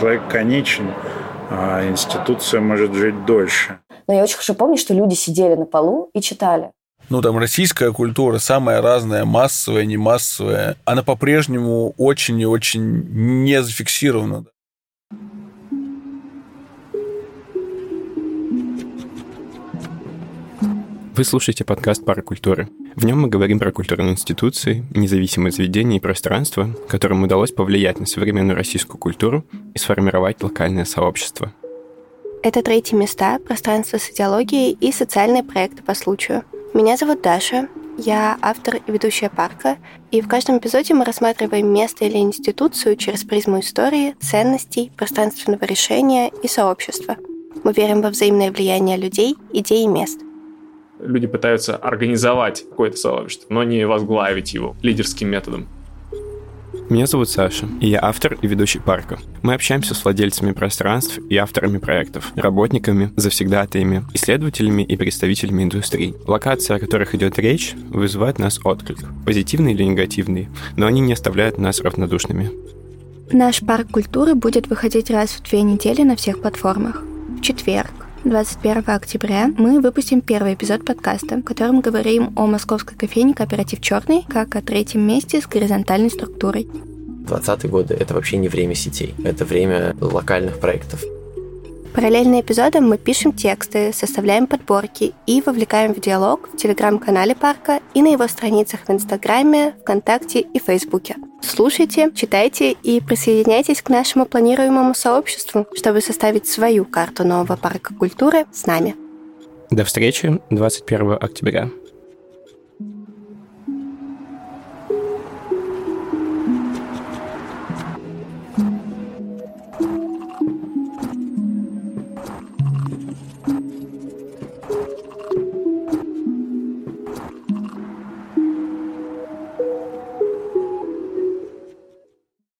человек конечен, а институция может жить дольше. Но я очень хорошо помню, что люди сидели на полу и читали. Ну, там российская культура самая разная, массовая, не массовая. Она по-прежнему очень и очень не зафиксирована. Вы слушаете подкаст «Пара культуры». В нем мы говорим про культурные институции, независимые заведения и пространства, которым удалось повлиять на современную российскую культуру и сформировать локальное сообщество. Это третьи места, пространство с идеологией и социальные проекты по случаю. Меня зовут Даша, я автор и ведущая парка, и в каждом эпизоде мы рассматриваем место или институцию через призму истории, ценностей, пространственного решения и сообщества. Мы верим во взаимное влияние людей, идей и мест люди пытаются организовать какое-то сообщество, но не возглавить его лидерским методом. Меня зовут Саша, и я автор и ведущий парка. Мы общаемся с владельцами пространств и авторами проектов, работниками, завсегдатаями, исследователями и представителями индустрии. Локации, о которых идет речь, вызывают нас отклик, позитивный или негативный, но они не оставляют нас равнодушными. Наш парк культуры будет выходить раз в две недели на всех платформах. В четверг, 21 октября мы выпустим первый эпизод подкаста, в котором говорим о московской кофейне «Кооператив Черный» как о третьем месте с горизонтальной структурой. 20-е годы — это вообще не время сетей, это время локальных проектов. Параллельно эпизодам мы пишем тексты, составляем подборки и вовлекаем в диалог в телеграм-канале парка и на его страницах в Инстаграме, ВКонтакте и Фейсбуке. Слушайте, читайте и присоединяйтесь к нашему планируемому сообществу, чтобы составить свою карту нового парка культуры с нами. До встречи 21 октября.